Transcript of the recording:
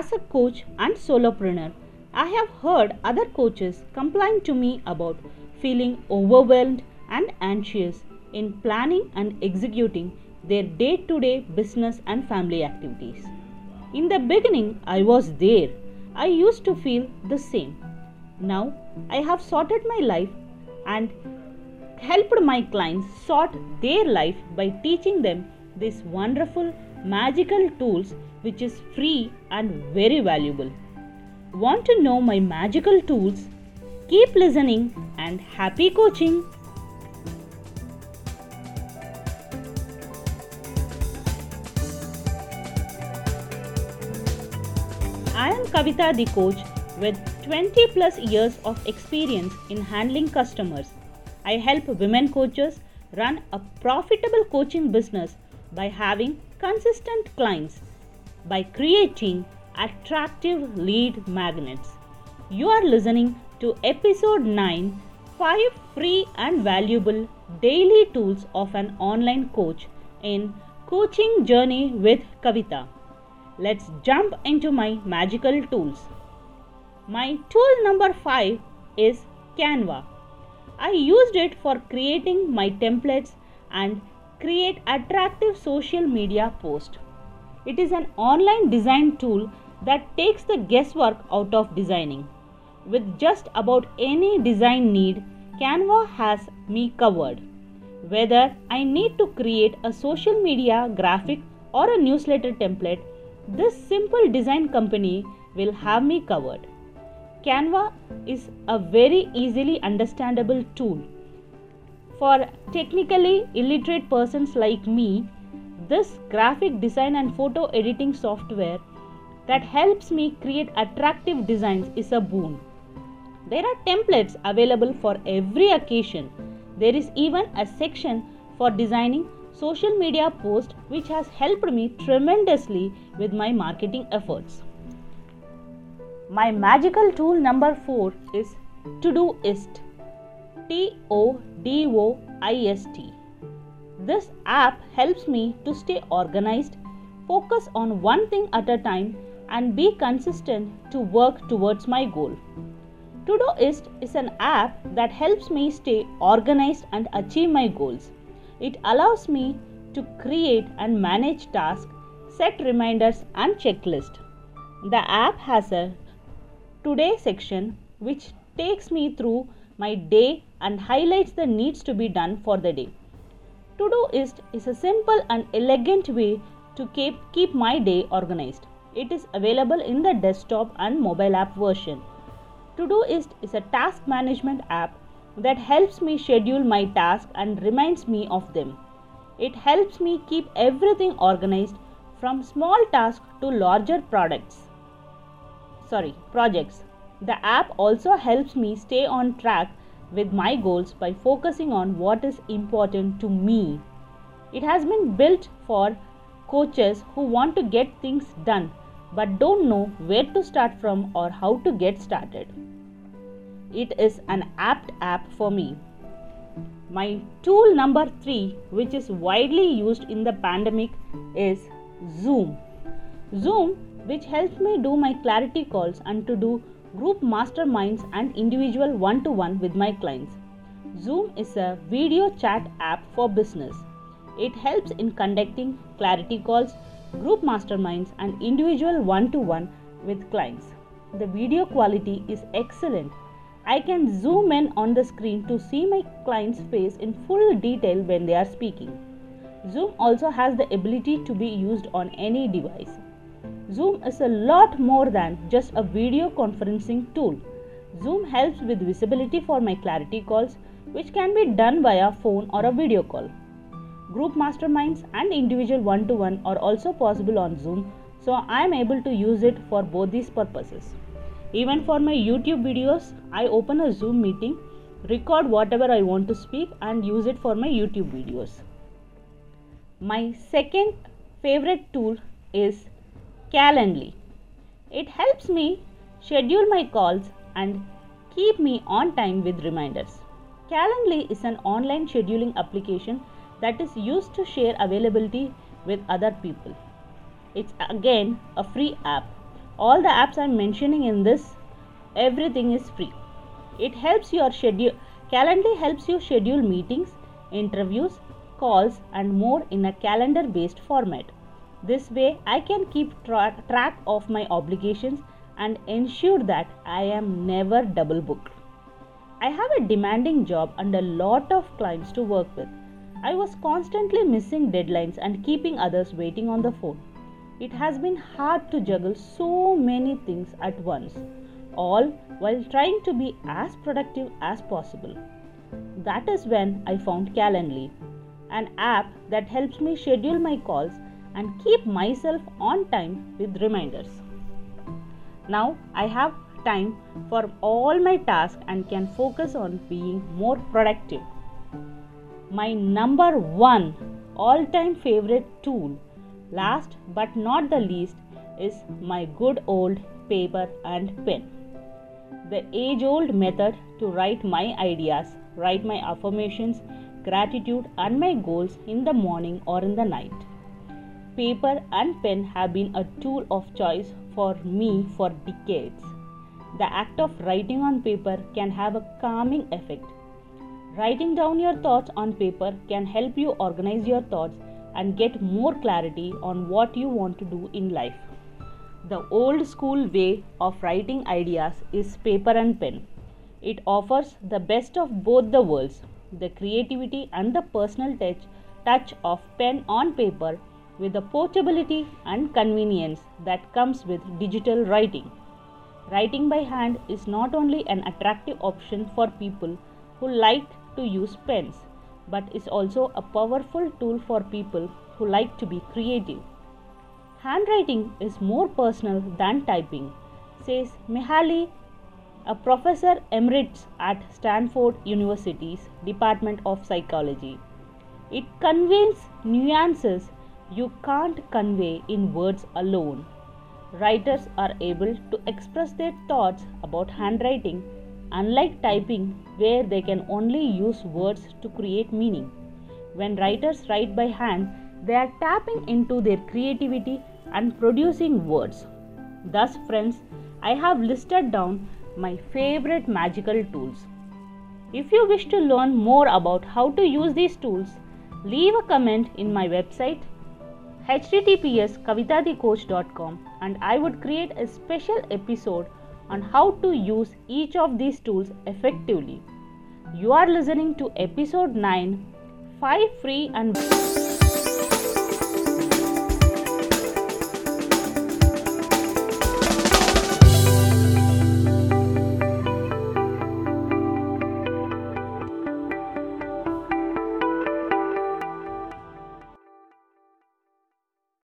As a coach and solopreneur, I have heard other coaches complain to me about feeling overwhelmed and anxious in planning and executing their day to day business and family activities. In the beginning, I was there. I used to feel the same. Now, I have sorted my life and helped my clients sort their life by teaching them this wonderful magical tools which is free and very valuable. Want to know my magical tools? Keep listening and happy coaching! I am Kavita the coach with 20 plus years of experience in handling customers. I help women coaches run a profitable coaching business by having consistent clients by creating attractive lead magnets. You are listening to episode 9 5 free and valuable daily tools of an online coach in Coaching Journey with Kavita. Let's jump into my magical tools. My tool number 5 is Canva. I used it for creating my templates and create attractive social media post. It is an online design tool that takes the guesswork out of designing. With just about any design need, Canva has me covered. Whether I need to create a social media graphic or a newsletter template, this simple design company will have me covered. Canva is a very easily understandable tool. For technically illiterate persons like me, this graphic design and photo editing software that helps me create attractive designs is a boon. There are templates available for every occasion. There is even a section for designing social media posts which has helped me tremendously with my marketing efforts. My magical tool number 4 is To Do Todoist. T O D O I S T. This app helps me to stay organized, focus on one thing at a time, and be consistent to work towards my goal. Todoist is an app that helps me stay organized and achieve my goals. It allows me to create and manage tasks, set reminders, and checklist. The app has a today section which takes me through my day and highlights the needs to be done for the day. Todoist is a simple and elegant way to keep, keep my day organized. It is available in the desktop and mobile app version. Todoist is a task management app that helps me schedule my tasks and reminds me of them. It helps me keep everything organized from small tasks to larger products. Sorry, projects. The app also helps me stay on track with my goals by focusing on what is important to me. It has been built for coaches who want to get things done but don't know where to start from or how to get started. It is an apt app for me. My tool number 3, which is widely used in the pandemic, is Zoom. Zoom, which helps me do my clarity calls and to do group masterminds and individual one to one with my clients. Zoom is a video chat app for business. It helps in conducting clarity calls, group masterminds, and individual one to one with clients. The video quality is excellent. I can zoom in on the screen to see my client's face in full detail when they are speaking. Zoom also has the ability to be used on any device. Zoom is a lot more than just a video conferencing tool. Zoom helps with visibility for my clarity calls, which can be done via phone or a video call. Group masterminds and individual one to one are also possible on Zoom, so I am able to use it for both these purposes. Even for my YouTube videos, I open a Zoom meeting, record whatever I want to speak, and use it for my YouTube videos. My second favorite tool is Calendly. It helps me schedule my calls and keep me on time with reminders. Calendly is an online scheduling application that is used to share availability with other people. It's again a free app. all the apps I'm mentioning in this, everything is free. It helps your schedule. Calendly helps you schedule meetings, interviews, calls, and more in a calendar based format. This way, I can keep tra- track of my obligations and ensure that I am never double booked. I have a demanding job and a lot of clients to work with. I was constantly missing deadlines and keeping others waiting on the phone. It has been hard to juggle so many things at once, all while trying to be as productive as possible. That is when I found Calendly, an app that helps me schedule my calls and keep myself on time with reminders. Now I have time for all my tasks and can focus on being more productive. My number one all time favorite tool, last but not the least, is my good old paper and pen. The age old method to write my ideas, write my affirmations, gratitude, and my goals in the morning or in the night. Paper and pen have been a tool of choice for me for decades. The act of writing on paper can have a calming effect. Writing down your thoughts on paper can help you organize your thoughts and get more clarity on what you want to do in life. The old school way of writing ideas is paper and pen. It offers the best of both the worlds the creativity and the personal touch, touch of pen on paper with the portability and convenience that comes with digital writing. Writing by hand is not only an attractive option for people who like to use pens, but is also a powerful tool for people who like to be creative. Handwriting is more personal than typing, says Mihaly, a professor emeritus at Stanford University's Department of Psychology. It conveys nuances you can't convey in words alone. Writers are able to express their thoughts about handwriting, unlike typing, where they can only use words to create meaning. When writers write by hand, they are tapping into their creativity and producing words. Thus, friends, I have listed down my favorite magical tools. If you wish to learn more about how to use these tools, leave a comment in my website https kavitathecoach.com and I would create a special episode on how to use each of these tools effectively. You are listening to episode 9 5 free and